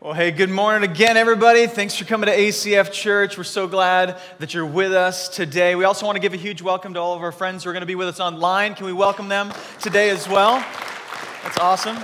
Well, hey, good morning again, everybody. Thanks for coming to ACF Church. We're so glad that you're with us today. We also want to give a huge welcome to all of our friends who are going to be with us online. Can we welcome them today as well? That's awesome.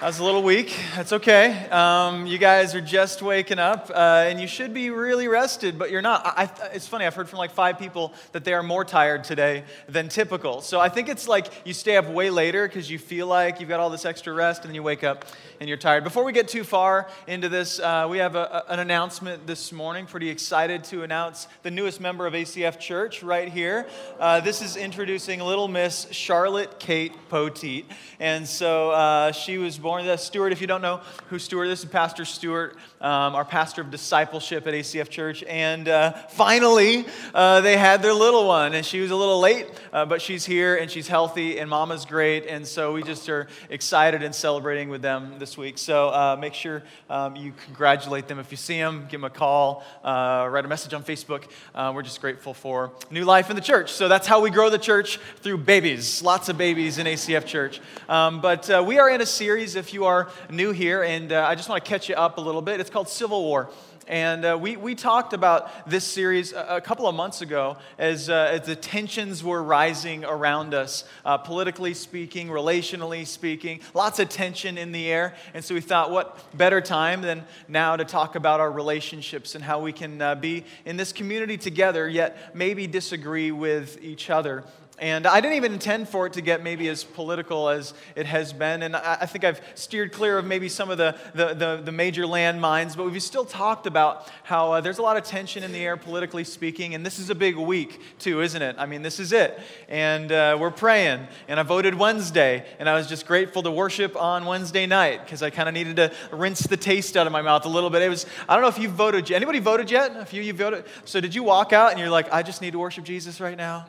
That was a little weak. That's okay. Um, you guys are just waking up, uh, and you should be really rested, but you're not. I, I, it's funny, I've heard from like five people that they are more tired today than typical. So I think it's like you stay up way later because you feel like you've got all this extra rest, and then you wake up and you're tired. Before we get too far into this, uh, we have a, a, an announcement this morning. Pretty excited to announce the newest member of ACF Church right here. Uh, this is introducing little Miss Charlotte Kate Poteet. And so uh, she was born, the Stewart, if you don't know who Stewart is, Pastor Stewart, um, our pastor of discipleship at ACF Church. And uh, finally, uh, they had their little one. And she was a little late, uh, but she's here and she's healthy, and mama's great. And so we just are excited and celebrating with them this week. So uh, make sure um, you congratulate them. If you see them, give them a call, uh, write a message on Facebook. Uh, we're just grateful for new life in the church. So that's how we grow the church through babies. Lots of babies in ACF Church. Um, but we are in a series, if you are new here, and I just want to catch you up a little bit. It's called Civil War. And uh, we, we talked about this series a, a couple of months ago as, uh, as the tensions were rising around us, uh, politically speaking, relationally speaking, lots of tension in the air. And so we thought, what better time than now to talk about our relationships and how we can uh, be in this community together, yet maybe disagree with each other. And I didn't even intend for it to get maybe as political as it has been. And I, think I've steered clear of maybe some of the, the, the, the major landmines, but we've still talked about how uh, there's a lot of tension in the air, politically speaking. And this is a big week, too, isn't it? I mean, this is it. And uh, we're praying. And I voted Wednesday. And I was just grateful to worship on Wednesday night because I kind of needed to rinse the taste out of my mouth a little bit. It was, I don't know if you voted. yet. Anybody voted yet? A few of you voted. So did you walk out and you're like, I just need to worship Jesus right now?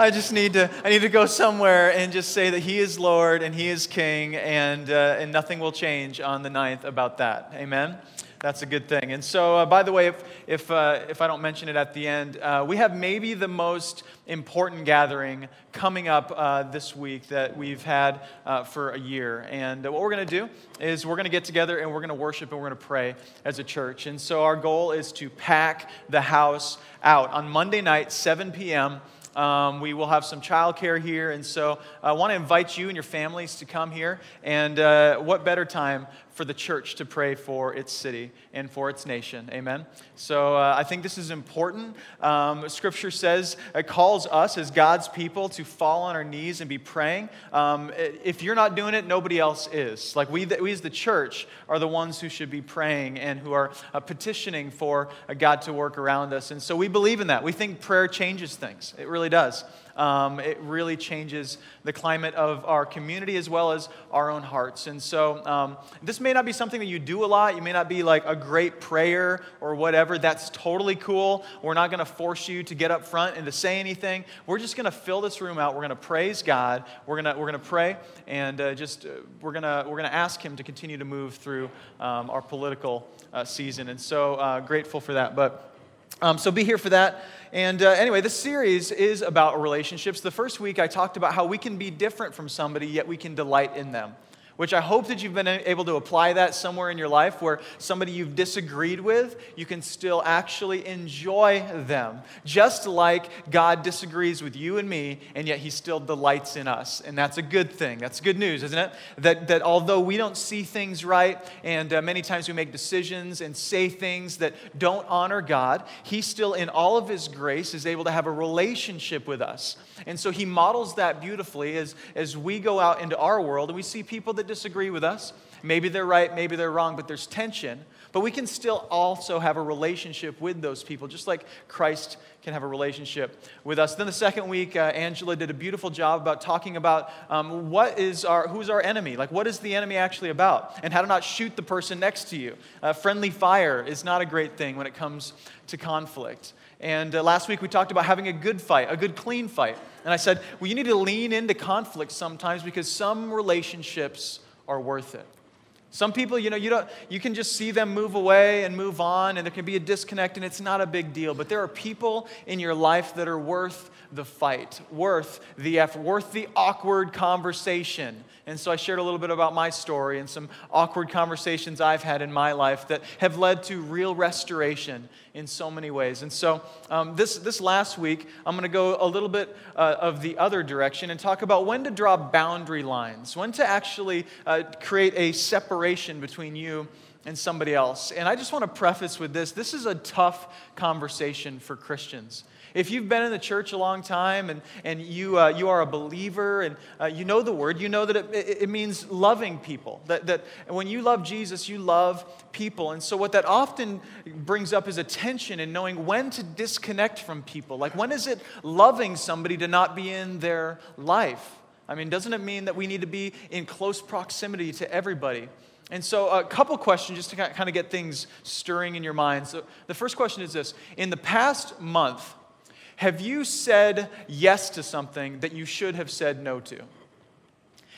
I just need to, I need to go somewhere and just say that He is Lord and He is King, and, uh, and nothing will change on the 9th about that. Amen? That's a good thing. And so, uh, by the way, if, if, uh, if I don't mention it at the end, uh, we have maybe the most important gathering coming up uh, this week that we've had uh, for a year. And what we're going to do is we're going to get together and we're going to worship and we're going to pray as a church. And so, our goal is to pack the house out on Monday night, 7 p.m. Um, we will have some childcare here, and so I want to invite you and your families to come here. And uh, what better time for the church to pray for its city and for its nation. Amen. So uh, I think this is important. Um, scripture says it calls us as God's people to fall on our knees and be praying. Um, if you're not doing it, nobody else is. Like we, we as the church are the ones who should be praying and who are uh, petitioning for God to work around us. And so we believe in that. We think prayer changes things. It really does um, it really changes the climate of our community as well as our own hearts. And so, um, this may not be something that you do a lot. You may not be like a great prayer or whatever. That's totally cool. We're not going to force you to get up front and to say anything. We're just going to fill this room out. We're going to praise God. We're going to we're going to pray and uh, just uh, we're going to we're going to ask Him to continue to move through um, our political uh, season. And so uh, grateful for that. But um, so be here for that. And uh, anyway, this series is about relationships. The first week I talked about how we can be different from somebody, yet we can delight in them which I hope that you've been able to apply that somewhere in your life where somebody you've disagreed with, you can still actually enjoy them. Just like God disagrees with you and me, and yet He still delights in us. And that's a good thing. That's good news, isn't it? That, that although we don't see things right, and uh, many times we make decisions and say things that don't honor God, He still, in all of His grace, is able to have a relationship with us. And so He models that beautifully as, as we go out into our world and we see people that disagree with us. Maybe they're right, maybe they're wrong, but there's tension. But we can still also have a relationship with those people, just like Christ can have a relationship with us. Then the second week, uh, Angela did a beautiful job about talking about um, what is our, who's our enemy? Like, what is the enemy actually about? And how to not shoot the person next to you. Uh, friendly fire is not a great thing when it comes to conflict. And uh, last week we talked about having a good fight, a good, clean fight. And I said, well, you need to lean into conflict sometimes because some relationships are worth it. Some people, you know, you, don't, you can just see them move away and move on, and there can be a disconnect, and it's not a big deal. But there are people in your life that are worth the fight, worth the effort, worth the awkward conversation. And so I shared a little bit about my story and some awkward conversations I've had in my life that have led to real restoration in so many ways. And so um, this, this last week, I'm going to go a little bit uh, of the other direction and talk about when to draw boundary lines, when to actually uh, create a separation between you and somebody else. And I just want to preface with this this is a tough conversation for Christians. If you've been in the church a long time and, and you, uh, you are a believer and uh, you know the word, you know that it, it, it, means loving people. That, that when you love Jesus, you love people. And so, what that often brings up is a tension in knowing when to disconnect from people. Like, when is it loving somebody to not be in their life? I mean, doesn't it mean that we need to be in close proximity to everybody? And so, a couple questions just to kind of get things stirring in your mind. So, the first question is this In the past month, have you said yes to something that you should have said no to?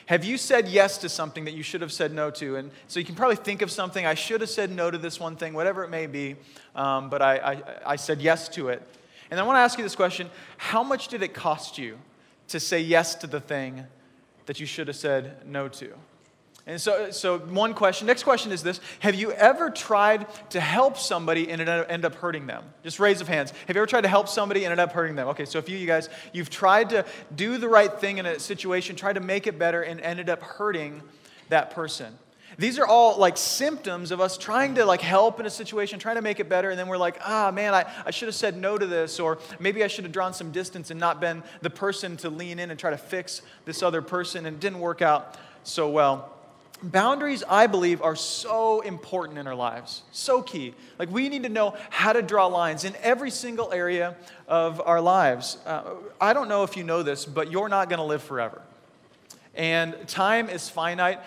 Have you said yes to something that you should have said no to? And so you can probably think of something, I should have said no to this one thing, whatever it may be, um, but I, I, I said yes to it. And I want to ask you this question How much did it cost you to say yes to the thing that you should have said no to? And so, so one question. Next question is this Have you ever tried to help somebody and end up hurting them? Just raise of hands. Have you ever tried to help somebody and ended up hurting them? Okay, so a few of you guys, you've tried to do the right thing in a situation, tried to make it better, and ended up hurting that person. These are all like symptoms of us trying to like help in a situation, trying to make it better, and then we're like, ah, man, I, I should have said no to this, or maybe I should have drawn some distance and not been the person to lean in and try to fix this other person, and it didn't work out so well boundaries, I believe, are so important in our lives, so key. Like, we need to know how to draw lines in every single area of our lives. Uh, I don't know if you know this, but you're not going to live forever. And time is finite.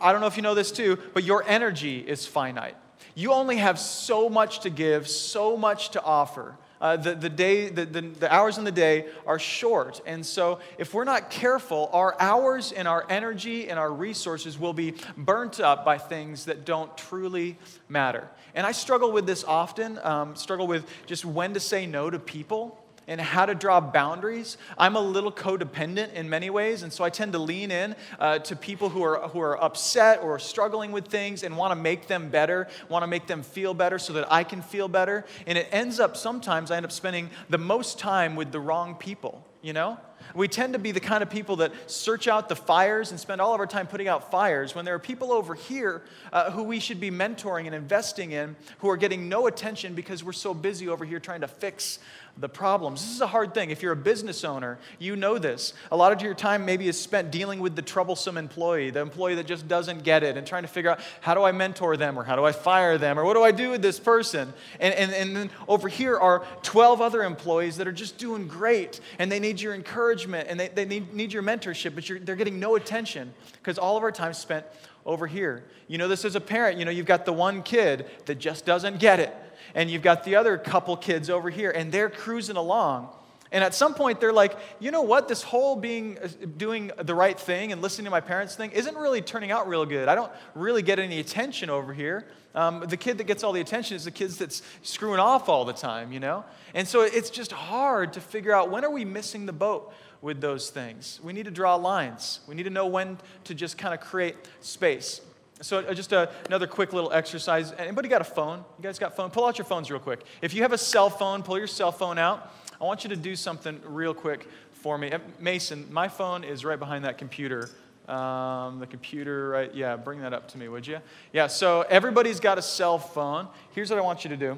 I don't know if you know this too, but your energy is finite. You only have so much to give, so much to offer. Uh, the, the, day, the, the, the hours in the day are short. And so, if we're not careful, our hours and our energy and our resources will be burnt up by things that don't truly matter. And I struggle with this often, um, struggle with just when to say no to people and how to draw boundaries. I'm a little codependent in many ways, and so I tend to lean in uh, to people who are, who are upset or struggling with things and want to make them better, want to make them feel better so that I can feel better. And it ends up sometimes I end up spending the most time with the wrong people, you know? We tend to be the kind of people that search out the fires and spend all of our time putting out fires when there are people over here uh, who we should be mentoring and investing in who are getting no attention because we're so busy over here trying to fix the problems. This is a hard thing. If you're a business owner, you know this. A lot of your time maybe is spent dealing with the troublesome employee, the employee that just doesn't get it, and trying to figure out how do I mentor them, or how do I fire them, or what do I do with this person? And, and, and then over here are 12 other employees that are just doing great, and they need your encouragement, and they, they need, need your mentorship, but they're getting no attention because all of our time spent over here. You know this as a parent. You know, you've got the one kid that just doesn't get it and you've got the other couple kids over here, and they're cruising along. And at some point, they're like, you know what? This whole being uh, doing the right thing and listening to my parents thing isn't really turning out real good. I don't really get any attention over here. Um, the kid that gets all the attention is the kid that's screwing off all the time, you know? And so it's just hard to figure out when are we missing the boat with those things. We need to draw lines. We need to know when to just kind of create space. So uh, just a, another quick little exercise. Anybody got a phone? You guys got phone? Pull out your phones real quick. If you have a cell phone, pull your cell phone out. I want you to do something real quick for me. Uh, Mason, my phone is right behind that computer. Um, the computer, right? Yeah, bring that up to me, would you? Yeah, so everybody's got a cell phone. Here's what I want you to do.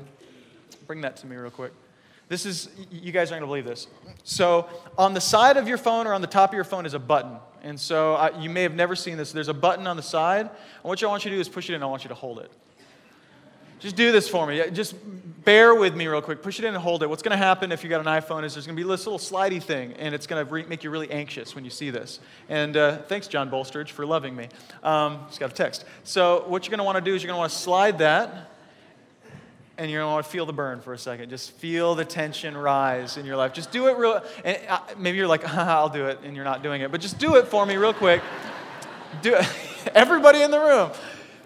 Bring that to me real quick. This is, you guys aren't gonna believe this. So, on the side of your phone or on the top of your phone is a button. And so, I, you may have never seen this. There's a button on the side. And what I want you to do is push it in, I want you to hold it. Just do this for me. Just bear with me real quick. Push it in and hold it. What's going to happen if you got an iPhone is there's going to be this little slidey thing, and it's going to re- make you really anxious when you see this. And uh, thanks, John Bolstridge, for loving me. Um, just got a text. So what you're going to want to do is you're going to want to slide that, and you're going to feel the burn for a second. Just feel the tension rise in your life. Just do it real. And uh, maybe you're like, I'll do it, and you're not doing it. But just do it for me real quick. Do it. Everybody in the room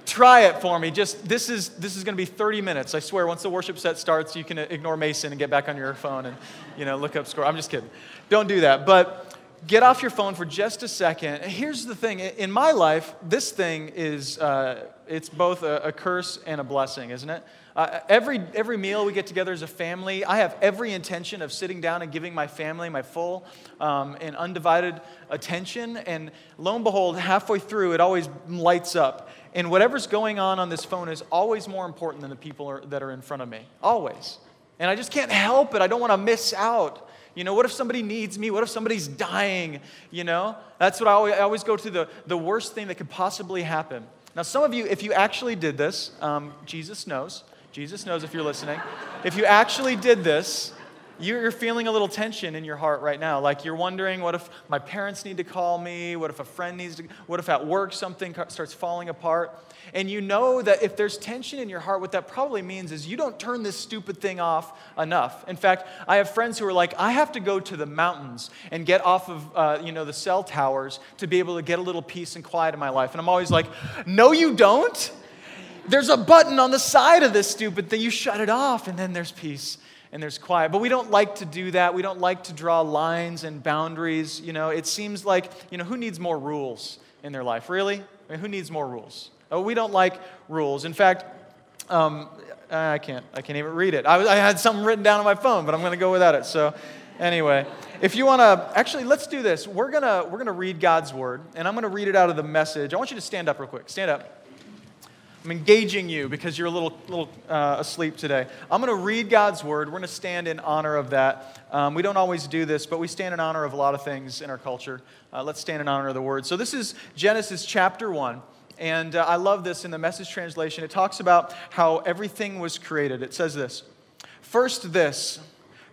try it for me just this is this is going to be 30 minutes i swear once the worship set starts you can ignore mason and get back on your phone and you know look up score i'm just kidding don't do that but get off your phone for just a second here's the thing in my life this thing is uh, it's both a, a, curse and a blessing isn't it uh, every every meal we get together as a family i have every intention of sitting down and giving my family my full um, and undivided attention and lo and behold halfway through it always lights up and whatever's going on on this phone is always more important than the people are, that are in front of me. Always. And I just can't help it. I don't want to miss out. You know, what if somebody needs me? What if somebody's dying? You know, that's what I always, I always go to the, the worst thing that could possibly happen. Now, some of you, if you actually did this, um, Jesus knows. Jesus knows if you're listening. If you actually did this, you're feeling a little tension in your heart right now. Like you're wondering, what if my parents need to call me? What if a friend needs to? What if at work something starts falling apart? And you know that if there's tension in your heart, what that probably means is you don't turn this stupid thing off enough. In fact, I have friends who are like, I have to go to the mountains and get off of, uh, you know, the cell towers to be able to get a little peace and quiet in my life. And I'm always like, no, you don't. There's a button on the side of this stupid thing. You shut it off, and then there's peace and there's quiet. But we don't like to do that. We don't like to draw lines and boundaries. You know, it seems like, you know, who needs more rules in their life? Really? I mean, who needs more rules? Oh, we don't like rules. In fact, um, I can't. I can't even read it. I, I had something written down on my phone, but I'm going to go without it. So, anyway, if you want to, actually, let's do this. We're gonna we're gonna read God's word, and I'm going to read it out of the message. I want you to stand up real quick. Stand up. I'm engaging you because you're a little, little uh, asleep today. I'm going to read God's word. We're going to stand in honor of that. Um, we don't always do this, but we stand in honor of a lot of things in our culture. Uh, let's stand in honor of the word. So, this is Genesis chapter 1. And uh, I love this in the message translation. It talks about how everything was created. It says this First, this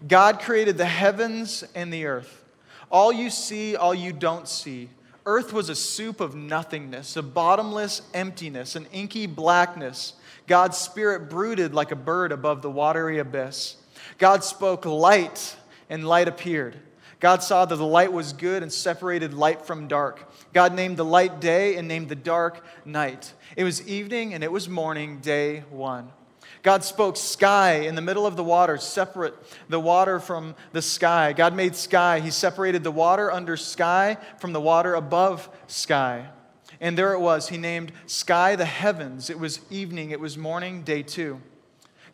God created the heavens and the earth. All you see, all you don't see Earth was a soup of nothingness, a bottomless emptiness, an inky blackness. God's spirit brooded like a bird above the watery abyss. God spoke light, and light appeared. God saw that the light was good and separated light from dark. God named the light day and named the dark night. It was evening and it was morning, day one. God spoke sky in the middle of the water, separate the water from the sky. God made sky. He separated the water under sky from the water above sky. And there it was. He named sky the heavens. It was evening, it was morning, day two.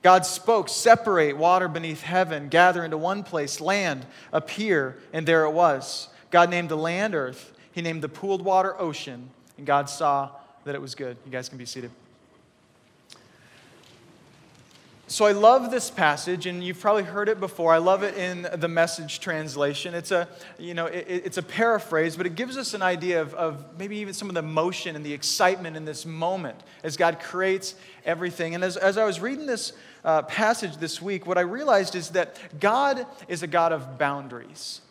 God spoke, separate water beneath heaven, gather into one place, land, appear, and there it was. God named the land earth. He named the pooled water ocean, and God saw that it was good. You guys can be seated. So I love this passage, and you've probably heard it before. I love it in the message translation. It's a, you know, it, it's a paraphrase, but it gives us an idea of, of maybe even some of the emotion and the excitement in this moment as God creates everything. And as, as I was reading this uh, passage this week, what I realized is that God is a God of boundaries.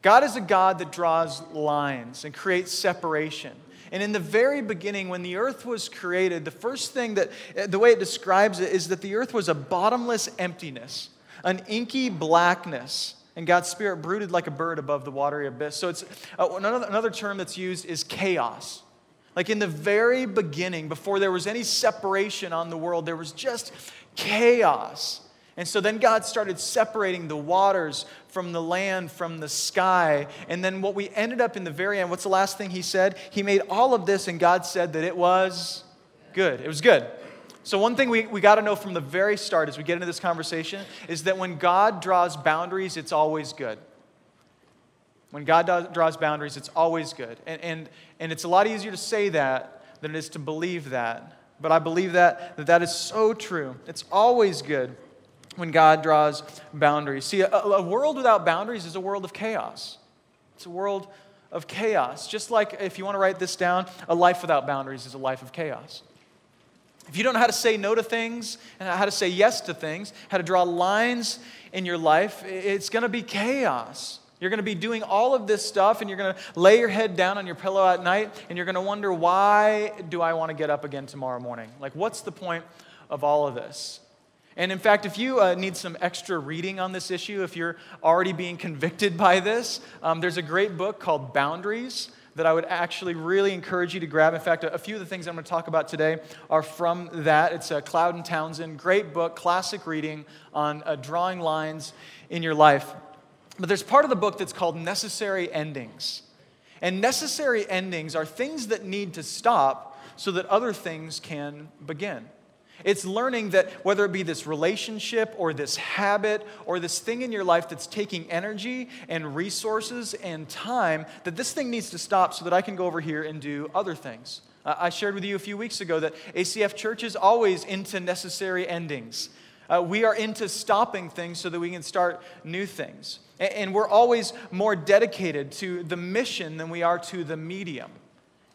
God is a God that draws lines and creates separation. And in the very beginning, when the earth was created, the first thing that, the way it describes it is that the earth was a bottomless emptiness, an inky blackness. And God's Spirit brooded like a bird above the watery abyss. So it's uh, another, another term that's used is chaos. Like in the very beginning, before there was any separation on the world, there was just chaos. And so then God started separating the waters from the land, from the sky. And then what we ended up in the very end, what's the last thing he said? He made all of this, and God said that it was good. It was good. So, one thing we, we got to know from the very start as we get into this conversation is that when God draws boundaries, it's always good. When God does, draws boundaries, it's always good. And, and, and it's a lot easier to say that than it is to believe that. But I believe that, that that is so true. It's always good. When God draws boundaries. See, a, a world without boundaries is a world of chaos. It's a world of chaos. Just like if you want to write this down, a life without boundaries is a life of chaos. If you don't know how to say no to things and how to say yes to things, how to draw lines in your life, it's going to be chaos. You're going to be doing all of this stuff and you're going to lay your head down on your pillow at night and you're going to wonder, why do I want to get up again tomorrow morning? Like, what's the point of all of this? And in fact, if you uh, need some extra reading on this issue, if you're already being convicted by this, um, there's a great book called Boundaries that I would actually really encourage you to grab. In fact, a, a few of the things I'm going to talk about today are from that. It's a Cloud and Townsend, great book, classic reading on uh, drawing lines in your life. But there's part of the book that's called Necessary Endings. And necessary endings are things that need to stop so that other things can begin. It's learning that whether it be this relationship or this habit or this thing in your life that's taking energy and resources and time, that this thing needs to stop so that I can go over here and do other things. I shared with you a few weeks ago that ACF Church is always into necessary endings. Uh, we are into stopping things so that we can start new things. And, and we're always more dedicated to the mission than we are to the medium.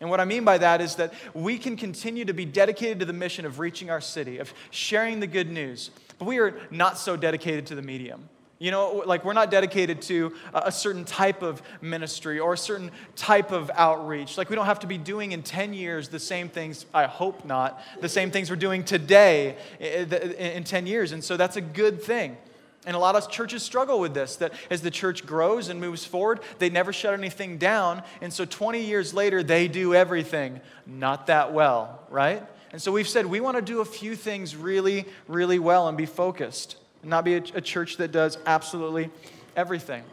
And what I mean by that is that we can continue to be dedicated to the mission of reaching our city, of sharing the good news, but we are not so dedicated to the medium. You know, like we're not dedicated to a certain type of ministry or a certain type of outreach. Like we don't have to be doing in 10 years the same things, I hope not, the same things we're doing today in 10 years. And so that's a good thing. And a lot of churches struggle with this that as the church grows and moves forward, they never shut anything down. And so 20 years later, they do everything not that well, right? And so we've said we want to do a few things really, really well and be focused, and not be a, a church that does absolutely everything.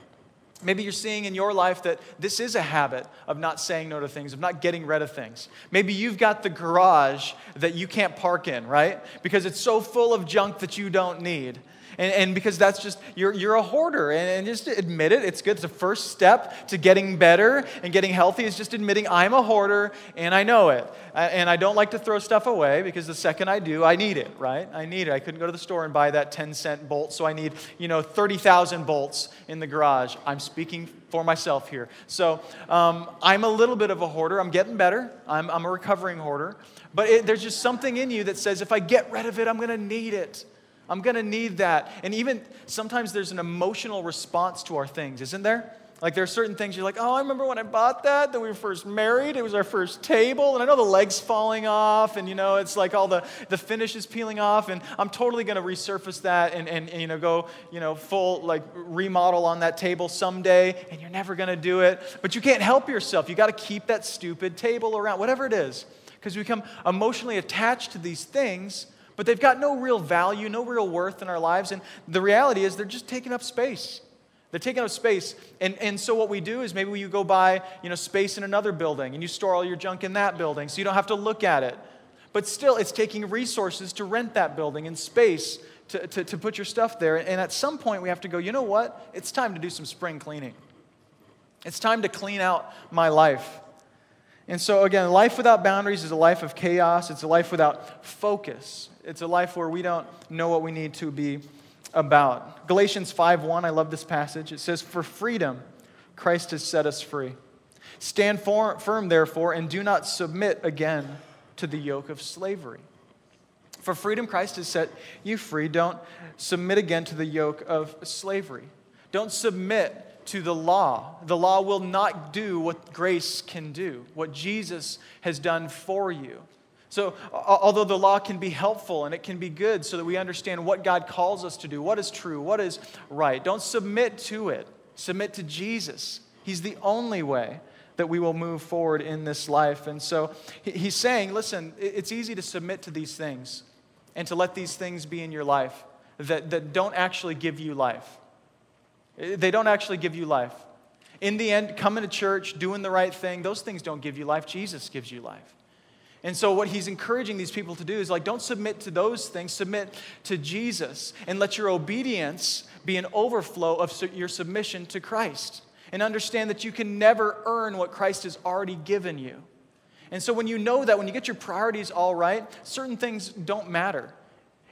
Maybe you're seeing in your life that this is a habit of not saying no to things, of not getting rid of things. Maybe you've got the garage that you can't park in, right? Because it's so full of junk that you don't need. And, and because that's just, you're, you're a hoarder. And, and just admit it, it's good. It's the first step to getting better and getting healthy is just admitting I'm a hoarder and I know it. And I don't like to throw stuff away because the second I do, I need it, right? I need it. I couldn't go to the store and buy that 10 cent bolt, so I need, you know, 30,000 bolts in the garage. I'm speaking for myself here. So um, I'm a little bit of a hoarder. I'm getting better. I'm, I'm a recovering hoarder. But it, there's just something in you that says if I get rid of it, I'm going to need it. I'm going to need that. And even sometimes there's an emotional response to our things, isn't there? Like there are certain things you're like, oh, I remember when I bought that, that we were first married. It was our first table, and I know the legs falling off, and you know it's like all the the finish is peeling off, and I'm totally to resurface that and, and and you know go you know full like remodel on that table someday, and you're never to do it. But you can't help yourself. You got to keep that stupid table around, whatever it is, because we become emotionally attached to these things but they've got no real value, no real worth in our lives. And the reality is they're just taking up space. They're taking up space. And, and so what we do is maybe you go buy you know, space in another building and you store all your junk in that building so you don't have to look at it. But still, it's taking resources to rent that building and space to, to, to put your stuff there. And at some point, we have to go, you know what? It's time to do some spring cleaning. It's time to clean out my life. And so, again, life without boundaries is a life of chaos. It's a life without focus. It's a life where we don't know what we need to be about. Galatians 5:1, I love this passage. It says, "For freedom Christ has set us free. Stand for, firm, therefore, and do not submit again to the yoke of slavery." For freedom Christ has set you free. Don't submit again to the yoke of slavery. Don't submit to the law. The law will not do what grace can do, what Jesus has done for you. So, although the law can be helpful and it can be good so that we understand what God calls us to do, what is true, what is right, don't submit to it. Submit to Jesus. He's the only way that we will move forward in this life. And so, he's saying, listen, it's easy to submit to these things and to let these things be in your life that, that don't actually give you life. They don't actually give you life. In the end, coming to church, doing the right thing, those things don't give you life. Jesus gives you life. And so, what he's encouraging these people to do is like, don't submit to those things, submit to Jesus, and let your obedience be an overflow of your submission to Christ. And understand that you can never earn what Christ has already given you. And so, when you know that, when you get your priorities all right, certain things don't matter,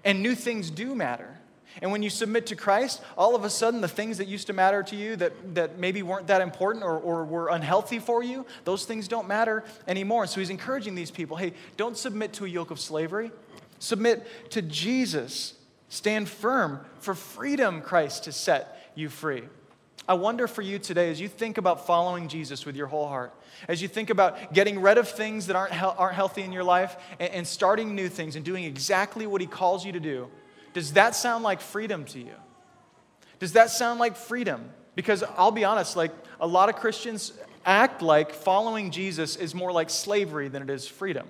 and new things do matter. And when you submit to Christ, all of a sudden the things that used to matter to you that, that maybe weren't that important or, or were unhealthy for you, those things don't matter anymore. So he's encouraging these people hey, don't submit to a yoke of slavery, submit to Jesus. Stand firm for freedom, Christ has set you free. I wonder for you today, as you think about following Jesus with your whole heart, as you think about getting rid of things that aren't, aren't healthy in your life and, and starting new things and doing exactly what He calls you to do, does that sound like freedom to you? Does that sound like freedom? Because I'll be honest, like a lot of Christians act like following Jesus is more like slavery than it is freedom.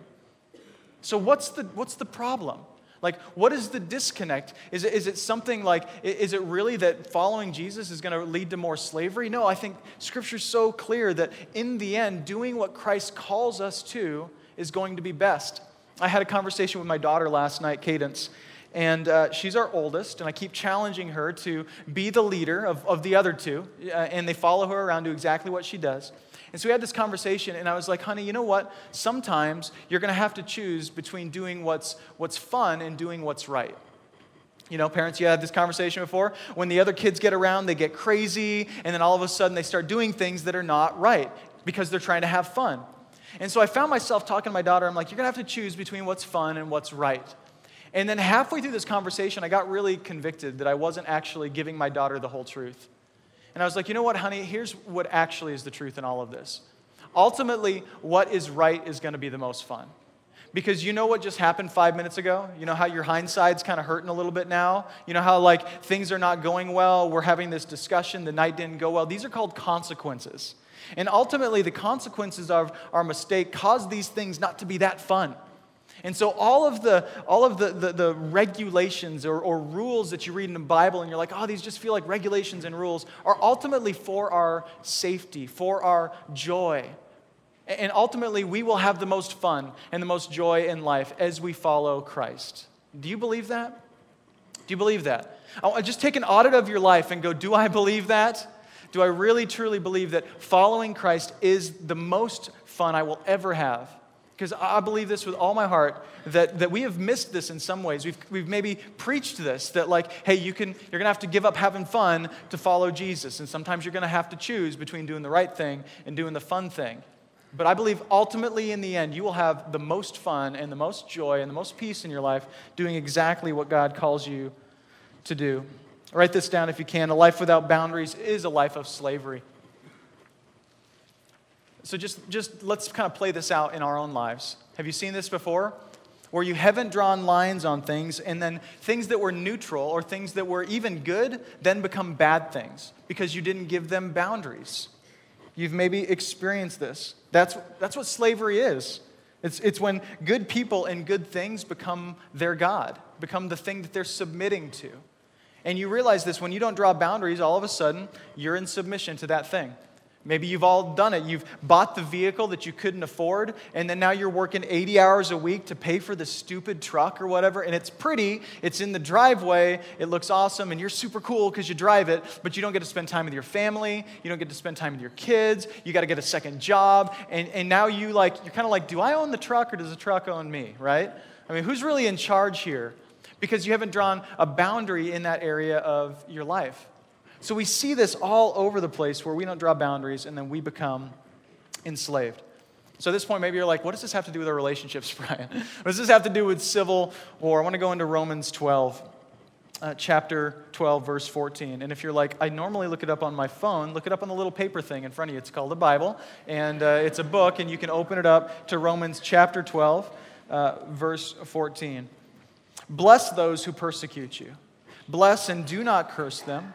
So what's the, what's the problem? Like, what is the disconnect? Is it, is it something like, is it really that following Jesus is going to lead to more slavery? No, I think Scripture's so clear that in the end, doing what Christ calls us to is going to be best. I had a conversation with my daughter last night, Cadence, and uh, she's our oldest, and I keep challenging her to be the leader of, of the other two, uh, and they follow her around, do exactly what she does. And so we had this conversation, and I was like, honey, you know what? Sometimes you're going to have to choose between doing what's, what's fun and doing what's right. You know, parents, you had this conversation before. When the other kids get around, they get crazy, and then all of a sudden they start doing things that are not right because they're trying to have fun. And so I found myself talking to my daughter, I'm like, you're going to have to choose between what's fun and what's right. And then halfway through this conversation, I got really convicted that I wasn't actually giving my daughter the whole truth. And I was like, you know what, honey? Here's what actually is the truth in all of this. Ultimately, what is right is going to be the most fun. Because you know what just happened five minutes ago? You know how your hindside's kind of hurting a little bit now? You know how, like, things are not going well? We're having this discussion, the night didn't go well. These are called consequences. And ultimately, the consequences of our mistake cause these things not to be that fun. And so all of the, all of the, the, the, regulations or, or rules that you read in the Bible and you're like, oh, these just feel like regulations and rules are ultimately for our safety, for our joy. And ultimately, we will have the most fun and the most joy in life as we follow Christ. Do you believe that? Do you believe that? I just take an audit of your life and go, do I believe that? Do I really truly believe that following Christ is the most fun I will ever have? Because I believe this with all my heart that, that we have missed this in some ways. We've, we've maybe preached this that, like, hey, you can, you're going to have to give up having fun to follow Jesus. And sometimes you're going to have to choose between doing the right thing and doing the fun thing. But I believe ultimately in the end, you will have the most fun and the most joy and the most peace in your life doing exactly what God calls you to do. Write this down if you can. A life without boundaries is a life of slavery. So just, just let's kind of play this out in our own lives. Have you seen this before? Where you haven't drawn lines on things, and then things that were neutral or things that were even good then become bad things because you didn't give them boundaries. You've maybe experienced this. That's, that's what slavery is. It's, it's when good people and good things become their God, become the thing that they're submitting to. And you realize this when you don't draw boundaries, all of a sudden, you're in submission to that thing. Maybe you've all done it. You've bought the vehicle that you couldn't afford, and then now you're working 80 hours a week to pay for the stupid truck or whatever. And it's pretty, it's in the driveway, it looks awesome, and you're super cool because you drive it, but you don't get to spend time with your family, you don't get to spend time with your kids, you got to get a second job, and, and now you like, you're kind of like, do I own the truck or does the truck own me, right? I mean, who's really in charge here? Because you haven't drawn a boundary in that area of your life. So we see this all over the place where we don't draw boundaries and then we become enslaved. So at this point, maybe you're like, what does this have to do with our relationships, Brian? what does this have to do with civil war? I want to go into Romans 12. Uh, chapter 12, verse 14. And if you're like, I normally look it up on my phone, look it up on the little paper thing in front of you. It's called the Bible, and uh, it's a book, and you can open it up to Romans chapter 12, uh, verse 14. Bless those who persecute you, bless and do not curse them.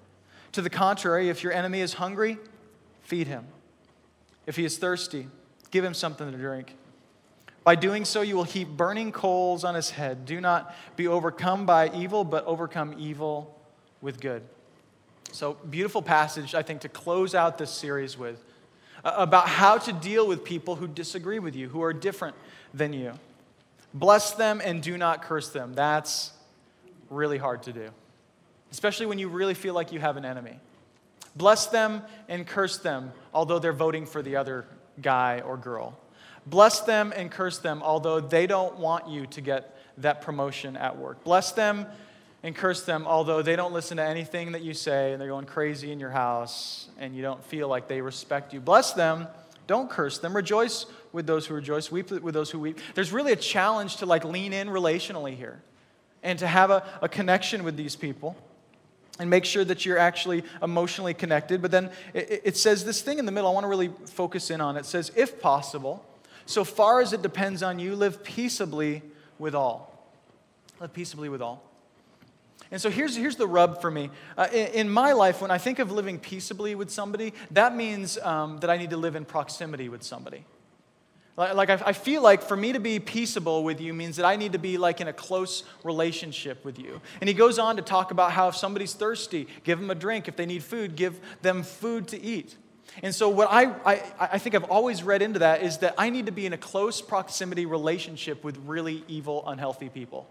To the contrary, if your enemy is hungry, feed him. If he is thirsty, give him something to drink. By doing so, you will heap burning coals on his head. Do not be overcome by evil, but overcome evil with good. So, beautiful passage, I think, to close out this series with uh, about how to deal with people who disagree with you, who are different than you. Bless them and do not curse them. That's really hard to do, especially when you really feel like you have an enemy. Bless them and curse them, although they're voting for the other guy or girl. Bless them and curse them, although they don't want you to get that promotion at work. Bless them and curse them, although they don't listen to anything that you say and they're going crazy in your house and you don't feel like they respect you. Bless them, don't curse them. Rejoice with those who rejoice, weep with those who weep. There's really a challenge to like lean in relationally here and to have a, a connection with these people and make sure that you're actually emotionally connected. But then it, says this thing in the middle I want to really focus in on. It says, if possible, so far as it depends on you, live peaceably with all. Live peaceably with all. And so here's, here's the rub for me. Uh, in, in, my life, when I think of living peaceably with somebody, that means um, that I need to live in proximity with somebody. Like, I feel like for me to be peaceable with you means that I need to be like in a close relationship with you. And he goes on to talk about how if somebody's thirsty, give them a drink. If they need food, give them food to eat. And so, what I, I, I think I've always read into that is that I need to be in a close proximity relationship with really evil, unhealthy people.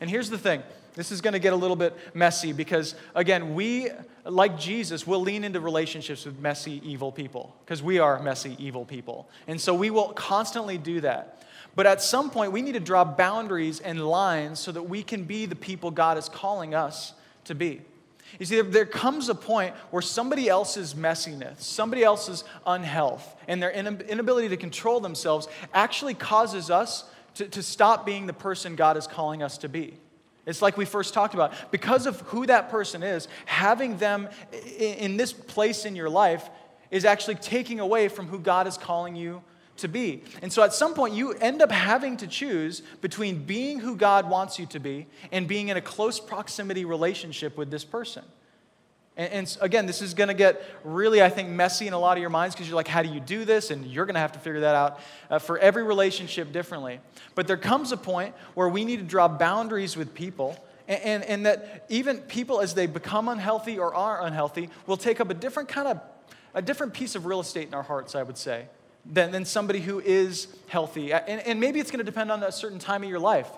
And here's the thing this is going to get a little bit messy because, again, we, like Jesus, will lean into relationships with messy, evil people because we are messy, evil people. And so we will constantly do that. But at some point, we need to draw boundaries and lines so that we can be the people God is calling us to be. You see, there comes a point where somebody else's messiness, somebody else's unhealth, and their inability to control themselves actually causes us to, to stop being the person God is calling us to be. It's like we first talked about. Because of who that person is, having them in this place in your life is actually taking away from who God is calling you to be. And so at some point, you end up having to choose between being who God wants you to be and being in a close proximity relationship with this person. And, and again, this is going to get really, I think, messy in a lot of your minds because you're like, how do you do this? And you're going to have to figure that out uh, for every relationship differently. But there comes a point where we need to draw boundaries with people. And, and, and that even people, as they become unhealthy or are unhealthy, will take up a different kind of, a different piece of real estate in our hearts, I would say than, than somebody who is healthy. And, and maybe it's going to depend on a certain time of your life.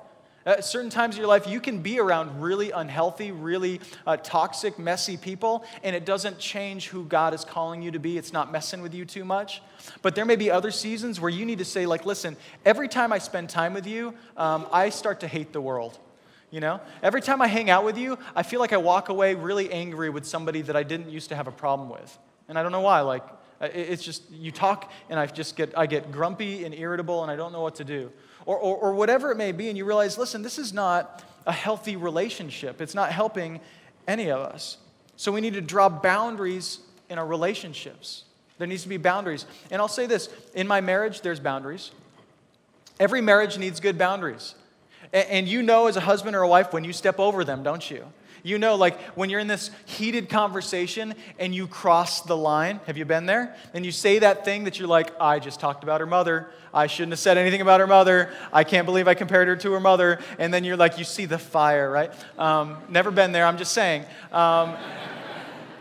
At certain times of your life, you can be around really unhealthy, really uh, toxic, messy people, and it doesn't change who God is calling you to be. It's not messing with you too much. But there may be other seasons where you need to say, like, listen, every time I spend time with you, um, I start to hate the world. You know, every time I hang out with you, I feel like I walk away really angry with somebody that I didn't used to have a problem with. And I don't know why. Like, uh, it's just, you talk and I just get, I get grumpy and irritable and I don't know what to do. Or, or, or whatever it may be, and you realize, listen, this is not a healthy relationship. It's not helping any of us. So we need to draw boundaries in our relationships. There needs to be boundaries. And I'll say this in my marriage, there's boundaries. Every marriage needs good boundaries. And you know, as a husband or a wife, when you step over them, don't you? You know, like when you're in this heated conversation and you cross the line, have you been there? And you say that thing that you're like, I just talked about her mother. I shouldn't have said anything about her mother. I can't believe I compared her to her mother. And then you're like, you see the fire, right? Um, never been there, I'm just saying. Um,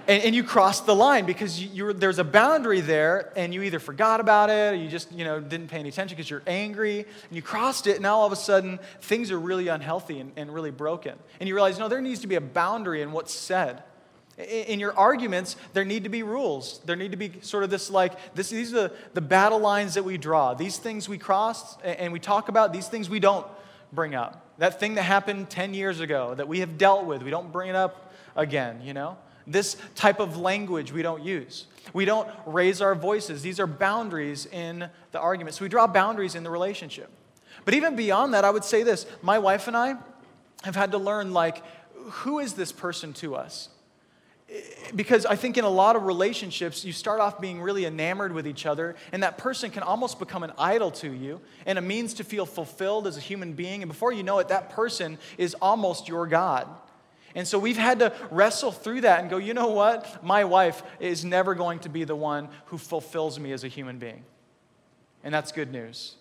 and, and you crossed the line because you, there's a boundary there and you either forgot about it or you just you know didn't pay any attention because you're angry and you crossed it and now all of a sudden things are really unhealthy and, and really broken and you realize no there needs to be a boundary in what's said in your arguments, there need to be rules. There need to be sort of this like, this, these are the, the battle lines that we draw. These things we cross and we talk about, these things we don't bring up. That thing that happened 10 years ago that we have dealt with, we don't bring it up again, you know? This type of language we don't use. We don't raise our voices. These are boundaries in the argument. So we draw boundaries in the relationship. But even beyond that, I would say this my wife and I have had to learn, like, who is this person to us? Because I think in a lot of relationships, you start off being really enamored with each other, and that person can almost become an idol to you and a means to feel fulfilled as a human being. And before you know it, that person is almost your God. And so we've had to wrestle through that and go, you know what? My wife is never going to be the one who fulfills me as a human being. And that's good news.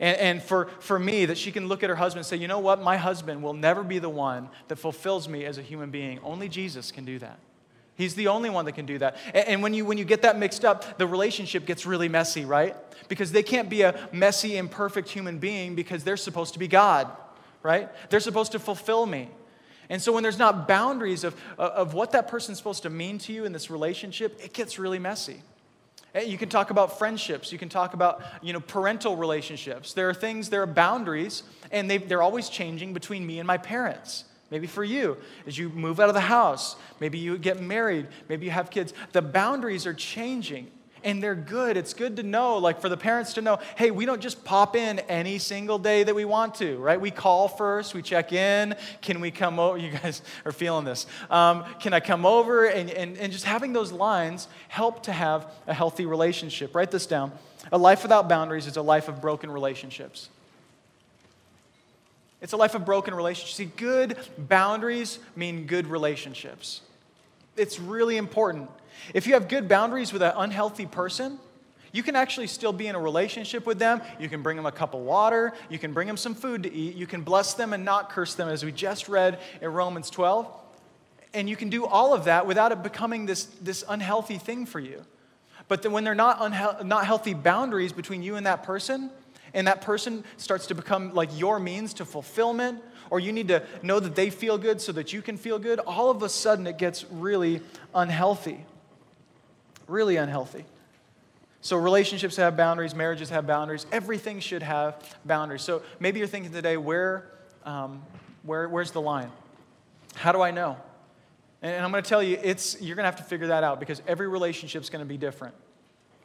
And, and for, for me, that she can look at her husband and say, you know what? My husband will never be the one that fulfills me as a human being. Only Jesus can do that. He's the only one that can do that. And when you, when you get that mixed up, the relationship gets really messy, right? Because they can't be a messy, imperfect human being because they're supposed to be God, right? They're supposed to fulfill me. And so when there's not boundaries of, uh, of what that person's supposed to mean to you in this relationship, it gets really messy. Eh, you can talk about friendships. You can talk about you know, parental relationships. There are things, there are boundaries, and they, they're always changing between me and my parents. Maybe for you, as you move out of the house, maybe you get married, maybe you have kids, the boundaries are changing and they're good. It's good to know, like for the parents to know, hey, we don't just pop in any single day that we want to, right? We call first, we check in. Can we come over? You guys are feeling this. Um, can I come over? And, and, and just having those lines help to have a healthy relationship. Write this down. A life without boundaries is a life of broken relationships. It's a life of broken relationships. See, good boundaries mean good relationships. It's really important. If you have good boundaries with an unhealthy person, you can actually still be in a relationship with them. You can bring them a cup of water. You can bring them some food to eat. You can bless them and not curse them, as we just read in Romans 12. And you can do all of that without it becoming this, this unhealthy thing for you. But then when they're not, unhe- not healthy boundaries between you and that person, and that person starts to become like your means to fulfillment, or you need to know that they feel good so that you can feel good, all of a sudden it gets really unhealthy. Really unhealthy. So, relationships have boundaries, marriages have boundaries, everything should have boundaries. So, maybe you're thinking today, where, um, where, where's the line? How do I know? And I'm going to tell you, it's, you're going to have to figure that out because every relationship is going to be different.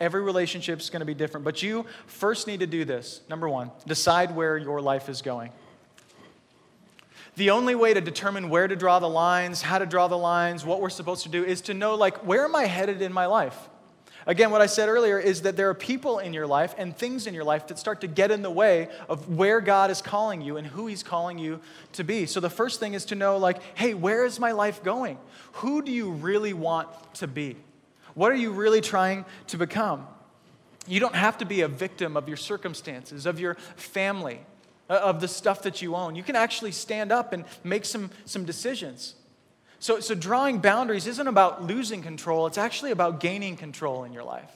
Every relationship is going to be different. But you first need to do this. Number one, decide where your life is going. The only way to determine where to draw the lines, how to draw the lines, what we're supposed to do is to know, like, where am I headed in my life? Again, what I said earlier is that there are people in your life and things in your life that start to get in the way of where God is calling you and who He's calling you to be. So the first thing is to know, like, hey, where is my life going? Who do you really want to be? What are you really trying to become? You don't have to be a victim of your circumstances, of your family, Uh, of the stuff that you own. You can actually stand up and make some, some decisions. So, so, drawing boundaries isn't about losing control, it's actually about gaining control in your life.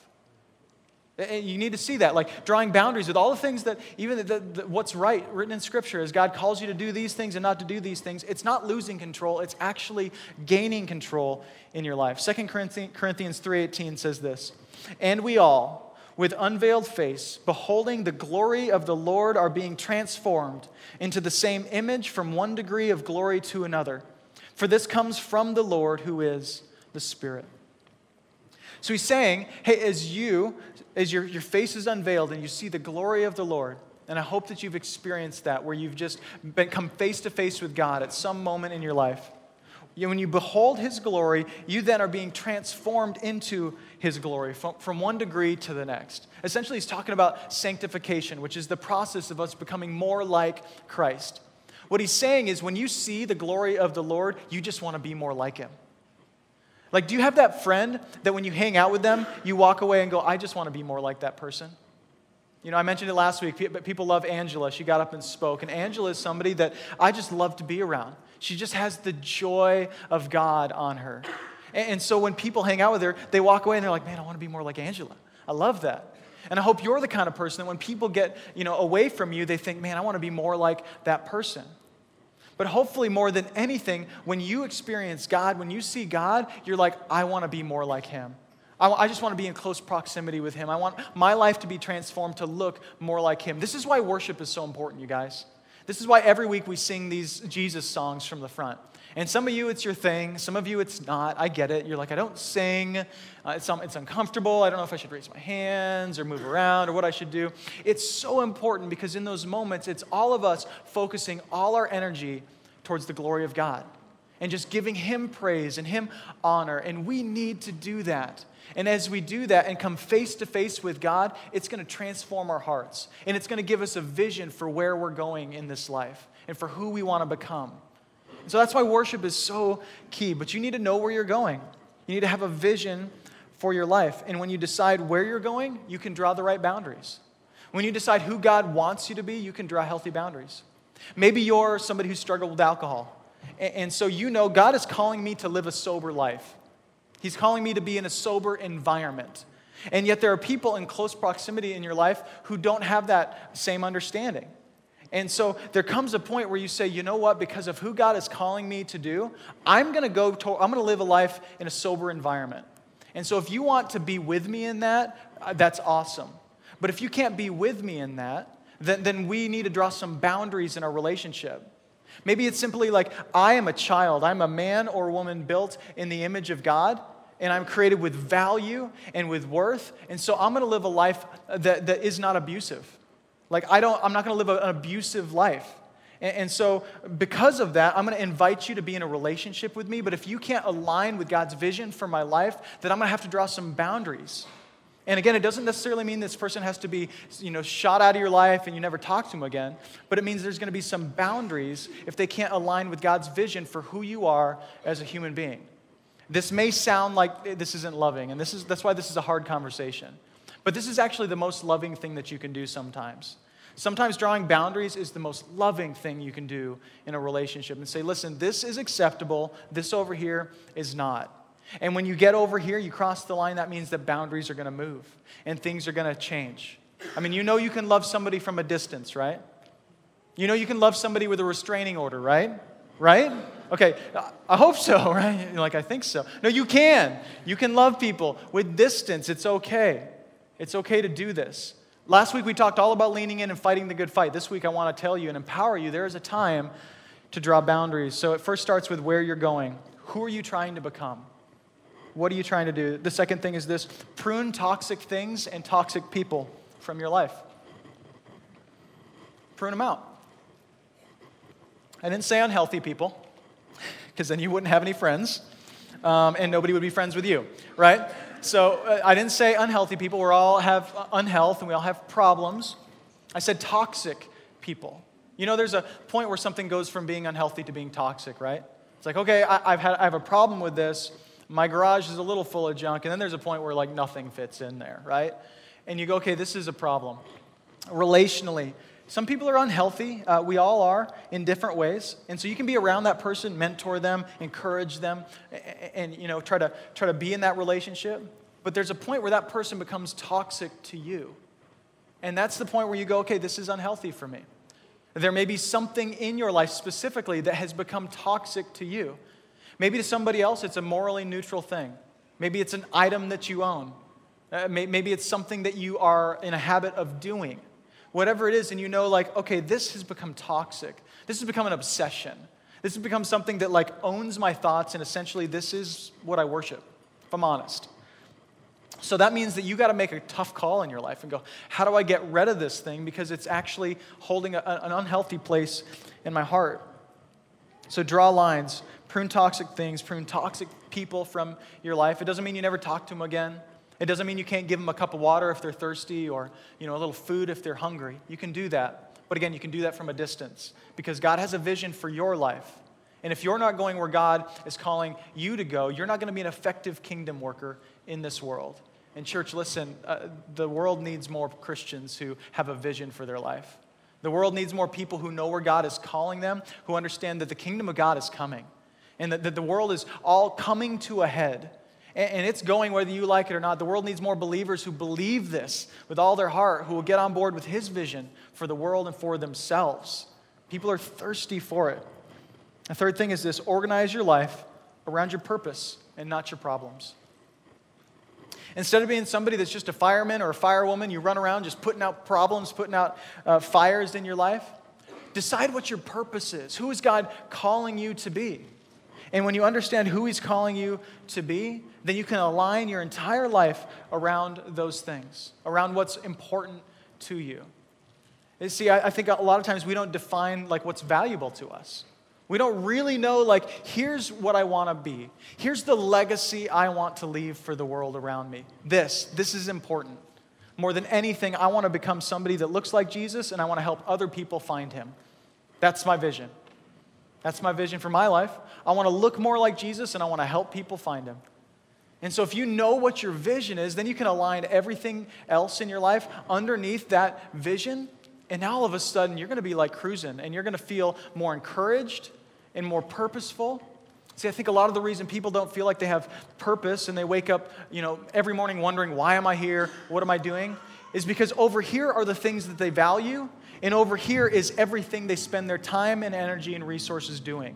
And you need to see that, like drawing boundaries with all the things that, even the, the, what's right written in Scripture, as God calls you to do these things and not to do these things, it's not losing control, it's actually gaining control in your life. 2 Corinthians 3.18 says this, And we all, with unveiled face, beholding the glory of the Lord, are being transformed into the same image from one degree of glory to another. For this comes from the Lord who is the Spirit. So he's saying, hey, as you as your, your face is unveiled and you see the glory of the Lord, and I hope that you've experienced that where you've just been, come face to face with God at some moment in your life. When you behold His glory, you then are being transformed into His glory from, from one degree to the next. Essentially, He's talking about sanctification, which is the process of us becoming more like Christ. What He's saying is when you see the glory of the Lord, you just want to be more like Him. Like, do you have that friend that when you hang out with them, you walk away and go, I just want to be more like that person? You know, I mentioned it last week, but people love Angela. She got up and spoke. And Angela is somebody that I just love to be around. She just has the joy of God on her. And so when people hang out with her, they walk away and they're like, man, I want to be more like Angela. I love that. And I hope you're the kind of person that when people get, you know, away from you, they think, man, I want to be more like that person. But hopefully, more than anything, when you experience God, when you see God, you're like, I want to be more like Him. I, I just want to be in close proximity with Him. I want my life to be transformed to look more like Him. This is why worship is so important, you guys. This is why every week we sing these Jesus songs from the front. And some of you, it's your thing. Some of you, it's not. I get it. You're like, I don't sing. Uh, it's, um, it's uncomfortable. I don't know if I should raise my hands or move around or what I should do. It's so important because in those moments, it's all of us focusing all our energy towards the glory of God and just giving Him praise and Him honor. And we need to do that. And as we do that and come face to face with God, it's going to transform our hearts. And it's going to give us a vision for where we're going in this life and for who we want to become. So that's why worship is so key. But you need to know where you're going. You need to have a vision for your life. And when you decide where you're going, you can draw the right boundaries. When you decide who God wants you to be, you can draw healthy boundaries. Maybe you're somebody who struggled with alcohol. And so you know God is calling me to live a sober life. He's calling me to be in a sober environment. And yet, there are people in close proximity in your life who don't have that same understanding. And so there comes a point where you say, you know what, because of who God is calling me to do, I'm going to go, to, I'm going to live a life in a sober environment. And so if you want to be with me in that, uh, that's awesome. But if you can't be with me in that, then, then we need to draw some boundaries in our relationship. Maybe it's simply like, I am a child, I'm a man or woman built in the image of God, and I'm created with value and with worth. And so I'm to live a life that, that is not abusive. Like, I don't, I'm not going to live an abusive life. And, and so, because of that, I'm going to invite you to be in a relationship with me. But if you can't align with God's vision for my life, then I'm going to have to draw some boundaries. And again, it doesn't necessarily mean this person has to be, you know, shot out of your life and you never talk to them again, but it means there's going to be some boundaries if they can't align with God's vision for who you are as a human being. This may sound like this isn't loving, and this is, that's why this is a hard conversation. But this is actually the most loving thing that you can do sometimes. Sometimes drawing boundaries is the most loving thing you can do in a relationship and say, listen, this is acceptable, this over here is not. And when you get over here, you cross the line, that means that boundaries are going to move and things are going to change. I mean, you know you can love somebody from a distance, right? You know you can love somebody with a restraining order, right? Right? Okay, I hope so, right? Like, I think so. No, you can. You can love people with distance. It's okay. It's okay to do this. Last week we talked all about leaning in and fighting the good fight. This week I want to tell you and empower you there is a time to draw boundaries. So it first starts with where you're going. Who are you trying to become? What are you trying to do? The second thing is this prune toxic things and toxic people from your life. Prune them out. I didn't say unhealthy people because then you wouldn't have any friends um, and nobody would be friends with you, right? So uh, I didn't say unhealthy people. We all have uh, unhealth and we all have problems. I said toxic people. You know, there's a point where something goes from being unhealthy to being toxic, right? It's like, okay, I, have had, I have a problem with this. My garage is a little full of junk. And then there's a point where like nothing fits in there, right? And you go, okay, this is a problem. Relationally, some people are unhealthy. Uh, we all are in different ways. And so you can be around that person, mentor them, encourage them, and, and, you know, try to, try to be in that relationship. But there's a point where that person becomes toxic to you. And that's the point where you go, okay, this is unhealthy for me. There may be something in your life specifically that has become toxic to you. Maybe to somebody else, it's a morally neutral thing. Maybe it's an item that you own. Uh, maybe it's something that you are in a habit of doing whatever it is, and you know, like, okay, this has become toxic. This has become an obsession. This has become something that, like, owns my thoughts, and essentially, this is what I worship, if I'm honest. So that means that you got to make a tough call in your life and go, how do I get rid of this thing? Because it's actually holding a, an unhealthy place in my heart. So draw lines, prune toxic things, prune toxic people from your life. It doesn't mean you never talk to them again. It doesn't mean you can't give them a cup of water if they're thirsty or you know, a little food if they're hungry. You can do that. But again, you can do that from a distance because God has a vision for your life. And if you're not going where God is calling you to go, you're not going to be an effective kingdom worker in this world. And, church, listen, uh, the world needs more Christians who have a vision for their life. The world needs more people who know where God is calling them, who understand that the kingdom of God is coming, and that, that the world is all coming to a head and it's going whether you like it or not. The world needs more believers who believe this with all their heart, who will get on board with his vision for the world and for themselves. People are thirsty for it. The third thing is this organize your life around your purpose and not your problems. Instead of being somebody that's just a fireman or a firewoman, you run around just putting out problems, putting out uh, fires in your life. Decide what your purpose is. Who is God calling you to be? And when you understand who He's calling you to be, then you can align your entire life around those things, around what's important to you. See, I, I think a lot of times we don't define like what's valuable to us. We don't really know, like, here's what I want to be. Here's the legacy I want to leave for the world around me. This, this is important. More than anything, I want to become somebody that looks like Jesus and I want to help other people find him. That's my vision. That's my vision for my life. I want to look more like Jesus and I want to help people find him. And so, if you know what your vision is, then you can align everything else in your life underneath that vision. And now all of a sudden, you're going to be like cruising and you're going to feel more encouraged and more purposeful. See, I think a lot of the reason people don't feel like they have purpose and they wake up, you know, every morning wondering, why am I here? What am I doing? Is because over here are the things that they value, and over here is everything they spend their time and energy and resources doing.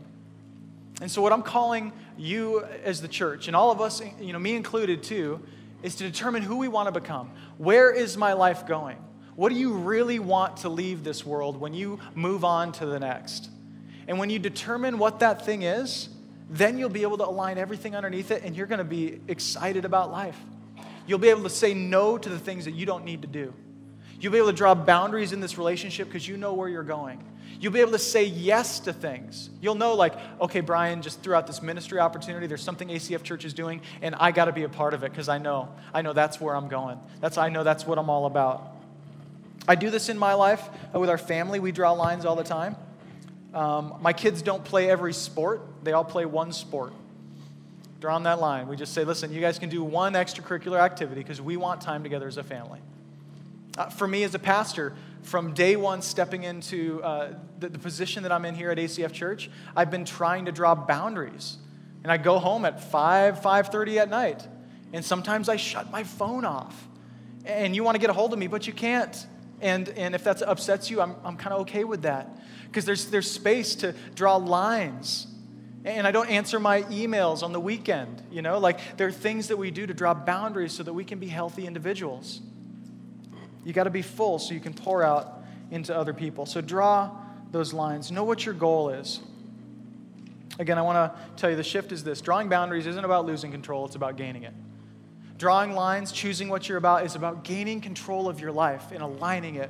And so, what I'm calling you as the church, and all of us, you know, me included too, is to determine who we want to become. Where is my life going? What do you really want to leave this world when you move on to the next? And when you determine what that thing is, then you'll be able to align everything underneath it and you're going to be excited about life. You'll be able to say no to the things that you don't need to do. You'll be able to draw boundaries in this relationship because you know where you're going. You'll be able to say yes to things. You'll know, like, okay, Brian, just throughout this ministry opportunity, there's something ACF Church is doing, and I got to be a part of it because I know, I know that's where I'm going. That's I know that's what I'm all about. I do this in my life with our family. We draw lines all the time. Um, my kids don't play every sport, they all play one sport. Draw on that line. We just say, listen, you guys can do one extracurricular activity because we want time together as a family. Uh, for me as a pastor, from day one stepping into uh, the, the position that I'm in here at ACF Church, I've been trying to draw boundaries. And I go home at 5, 5.30 at night. And sometimes I shut my phone off. And you want to get a hold of me, but you can't. And, and if that upsets you, I'm, I'm kind of okay with that because there's, there's space to draw lines. And I don't answer my emails on the weekend, you know? Like, there are things that we do to draw boundaries so that we can be healthy individuals. You got to be full so you can pour out into other people. So draw those lines. Know what your goal is. Again, I want to tell you the shift is this drawing boundaries isn't about losing control, it's about gaining it. Drawing lines, choosing what you're about, is about gaining control of your life and aligning it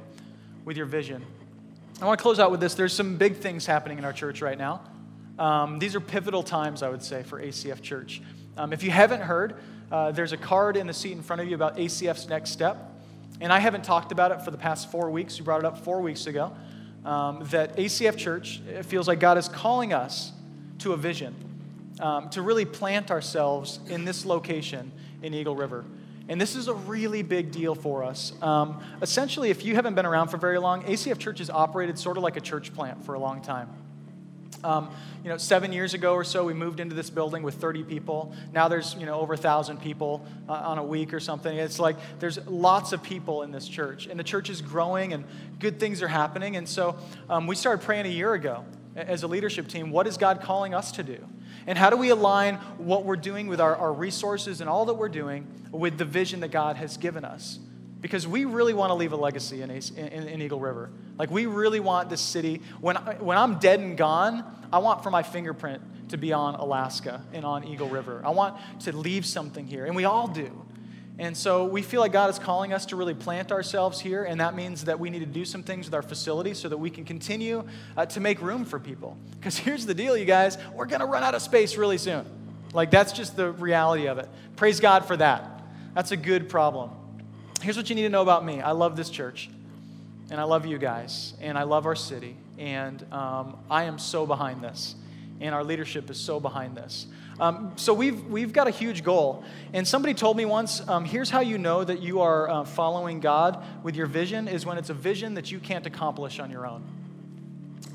with your vision. I want to close out with this. There's some big things happening in our church right now. Um, these are pivotal times, I would say, for ACF Church. Um, if you haven't heard, uh, there's a card in the seat in front of you about ACF's next step. And I haven't talked about it for the past four weeks. You brought it up four weeks ago. Um, that ACF Church, it feels like God is calling us to a vision, um, to really plant ourselves in this location in Eagle River. And this is a really big deal for us. Um, essentially, if you haven't been around for very long, ACF Church has operated sort of like a church plant for a long time. Um, you know, seven years ago or so, we moved into this building with 30 people. Now there's, you know, over 1,000 people uh, on a week or something. It's like there's lots of people in this church, and the church is growing, and good things are happening. And so um, we started praying a year ago as a leadership team what is God calling us to do? And how do we align what we're doing with our, our resources and all that we're doing with the vision that God has given us? Because we really want to leave a legacy in, in, in Eagle River. Like, we really want this city, when, I, when I'm dead and gone, I want for my fingerprint to be on Alaska and on Eagle River. I want to leave something here, and we all do. And so we feel like God is calling us to really plant ourselves here, and that means that we need to do some things with our facility so that we can continue uh, to make room for people. Because here's the deal, you guys we're going to run out of space really soon. Like, that's just the reality of it. Praise God for that. That's a good problem. Here's what you need to know about me I love this church, and I love you guys, and I love our city, and um, I am so behind this, and our leadership is so behind this. Um, so we've, we've got a huge goal. And somebody told me once um, here's how you know that you are uh, following God with your vision is when it's a vision that you can't accomplish on your own.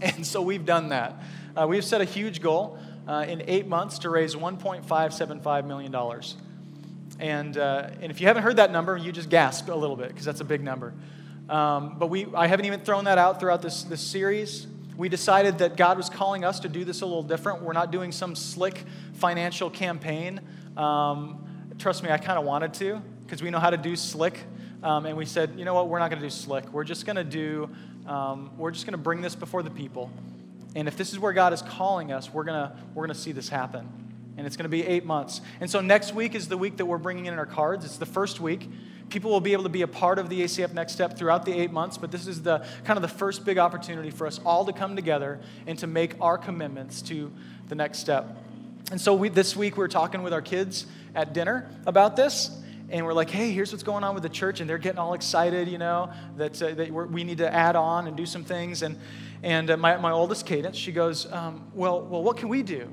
And so we've done that. Uh, we've set a huge goal uh, in eight months to raise $1.575 million. And, uh, and if you haven't heard that number, you just gasp a little bit because that's a big number. Um, but we, I haven't even thrown that out throughout this, this series we decided that God was calling us to do this a little different. We're not doing some slick financial campaign. Um, trust me, I kind of wanted to because we know how to do slick. Um, and we said, you know what, we're not going to do slick. We're just going to do, um, we're just going to bring this before the people. And if this is where God is calling us, we're going to we're going to see this happen. And it's going to be eight months. And so next week is the week that we're bringing in our cards. It's the first week. People will be able to be a part of the ACF Next Step throughout the eight months, but this is the kind of the first big opportunity for us all to come together and to make our commitments to the next step. And so we, this week we are talking with our kids at dinner about this, and we're like, hey, here's what's going on with the church, and they're getting all excited, you know, that, uh, that we need to add on and do some things. And, and uh, my, my oldest, Cadence, she goes, um, well, well, what can we do?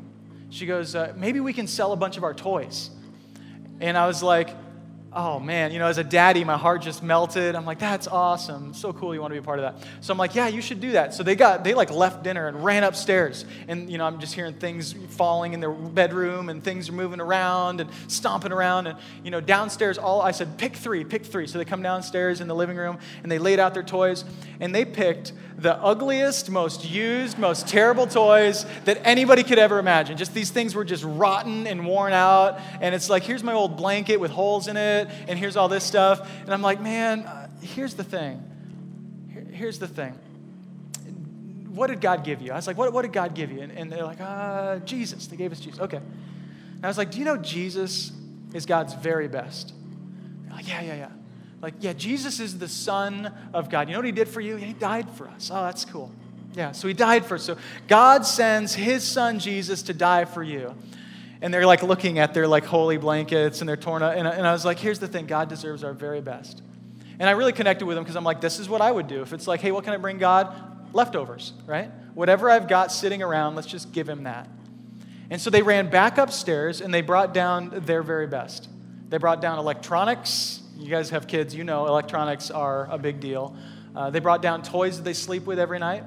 She goes, uh, maybe we can sell a bunch of our toys. And I was like, oh man, you know, as a daddy, my heart just melted. I'm like, that's awesome. So cool you want to be a part of that. So I'm like, yeah, you should do that. So they got, they like left dinner and ran upstairs. And, you know, I'm just hearing things falling in their bedroom and things are moving around and stomping around. And, you know, downstairs, all I said, pick three, pick three. So they come downstairs in the living room and they laid out their toys and they picked the ugliest, most used, most terrible toys that anybody could ever imagine. Just these things were just rotten and worn out. And it's like, here's my old blanket with holes in it, and here's all this stuff. And I'm like, man, uh, here's the thing. here's the thing. What did God give you? I was like, what, what did God give you? And, and they're like, uh, Jesus. They gave us Jesus. Okay. And I was like, do you know Jesus is God's very best? They're like, yeah, yeah, yeah. Like, yeah, Jesus is the Son of God. You know what He did for you? He died for us. Oh, that's cool. Yeah, so He died for us. So God sends His Son Jesus to die for you. And they're like looking at their like holy blankets and they're torn up. And, and I was like, here's the thing God deserves our very best. And I really connected with them because I'm like, this is what I would do. If it's like, hey, what can I bring God? Leftovers, right? Whatever I've got sitting around, let's just give Him that. And so they ran back upstairs and they brought down their very best. They brought down electronics, you guys have kids, you know electronics are a big deal. Uh, they brought down toys that they sleep with every night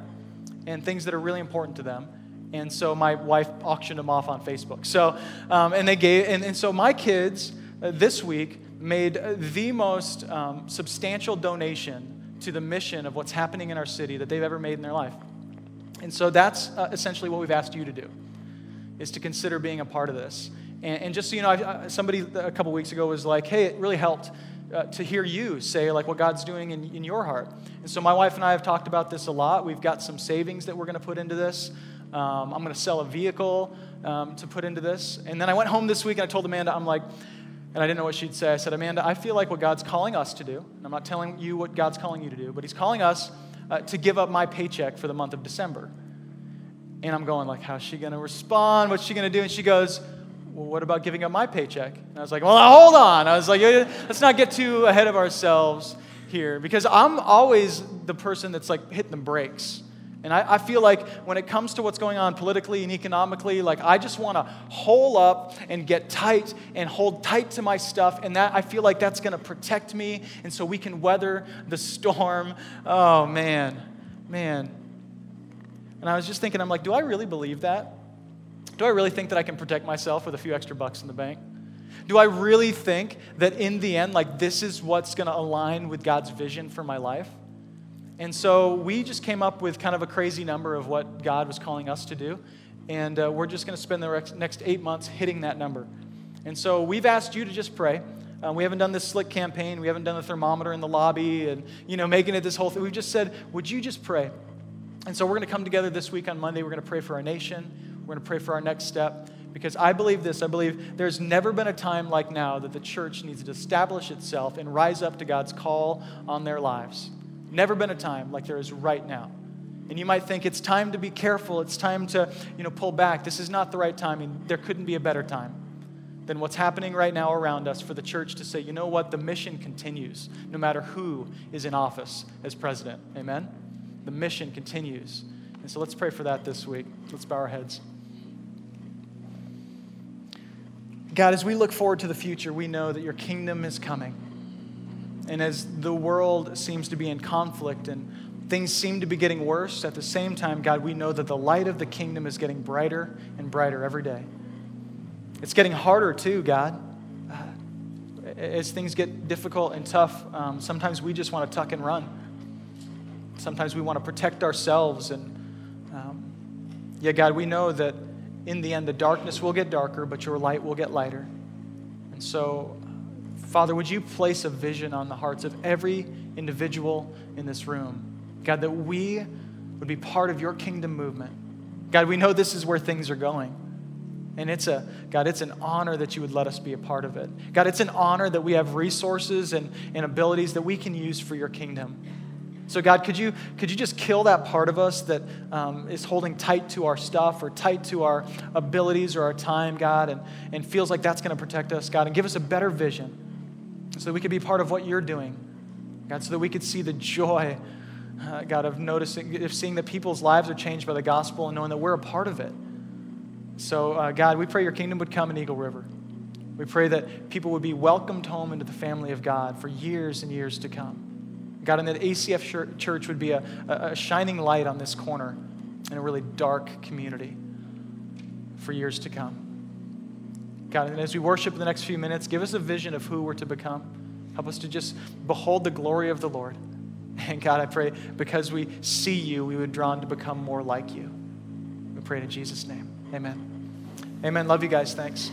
and things that are really important to them. And so my wife auctioned them off on Facebook. So, um, and they gave, and, and so my kids uh, this week made the most um, substantial donation to the mission of what's happening in our city that they've ever made in their life. And so that's uh, essentially what we've asked you to do, is to consider being a part of this. And, and just so you know, I, somebody a couple weeks ago was like, hey, it really helped uh, to hear you say like what God's doing in, in your heart. And so my wife and I have talked about this a lot. We've got some savings that we're going to put into this. Um, I'm going to sell a vehicle um, to put into this. And then I went home this week and I told Amanda, I'm like, and I didn't know what she'd say. I said, Amanda, I feel like what God's calling us to do, I'm not telling you what God's calling you to do, but He's calling us uh, to give up my paycheck for the month of December. And I'm going like, how's she going to respond? What's she going to do? And she goes, well, what about giving up my paycheck? And I was like, well, hold on. I was like, let's not get too ahead of ourselves here because I'm always the person that's like hitting the brakes. And I, I, feel like when it comes to what's going on politically and economically, like I just want to hole up and get tight and hold tight to my stuff. And that I feel like that's going to protect me. And so we can weather the storm. Oh, man, man. And I was just thinking, I'm like, do I really believe that? Do I really think that I can protect myself with a few extra bucks in the bank? Do I really think that in the end, like, this is what's going to align with God's vision for my life? And so we just came up with kind of a crazy number of what God was calling us to do. And uh, we're just going to spend the next eight months hitting that number. And so we've asked you to just pray. Uh, we haven't done this slick campaign. We haven't done the thermometer in the lobby and, you know, making it this whole thing. We've just said, would you just pray? And so we're going to come together this week on Monday. We're going to pray for our nation. We're going to pray for our next step because I believe this. I believe there's never been a time like now that the church needs to establish itself and rise up to God's call on their lives. Never been a time like there is right now. And you might think it's time to be careful, it's time to, you know, pull back. This is not the right timing. There couldn't be a better time than what's happening right now around us for the church to say, you know what, the mission continues no matter who is in office as president. Amen? The mission continues. And so let's pray for that this week. Let's bow our heads. God, as we look forward to the future, we know that your kingdom is coming. And as the world seems to be in conflict and things seem to be getting worse, at the same time, God, we know that the light of the kingdom is getting brighter and brighter every day. It's getting harder too, God. Uh, as things get difficult and tough, um, sometimes we just want to tuck and run. Sometimes we want to protect ourselves. And um, yeah, God, we know that in the end, the darkness will get darker, but your light will get lighter. And so, Father, would you place a vision on the hearts of every individual in this room? God, that we would be part of your kingdom movement. God, we know this is where things are going. And it's a, God, it's an honor that you would let us be a part of it. God, it's an honor that we have resources and, and abilities that we can use for your kingdom. So, God, could you, could you just kill that part of us that um, is holding tight to our stuff or tight to our abilities or our time, God, and, and feels like that's going to protect us, God, and give us a better vision so that we could be part of what you're doing, God, so that we could see the joy, uh, God, of noticing, of seeing that people's lives are changed by the gospel and knowing that we're a part of it. So, uh, God, we pray your kingdom would come in Eagle River. We pray that people would be welcomed home into the family of God for years and years to come. God, and that ACF Church would be a, a shining light on this corner in a really dark community for years to come. God, and as we worship in the next few minutes, give us a vision of who we're to become. Help us to just behold the glory of the Lord. And God, I pray because we see you, we would drawn to become more like you. We pray in Jesus' name. Amen. Amen. Love you guys. Thanks.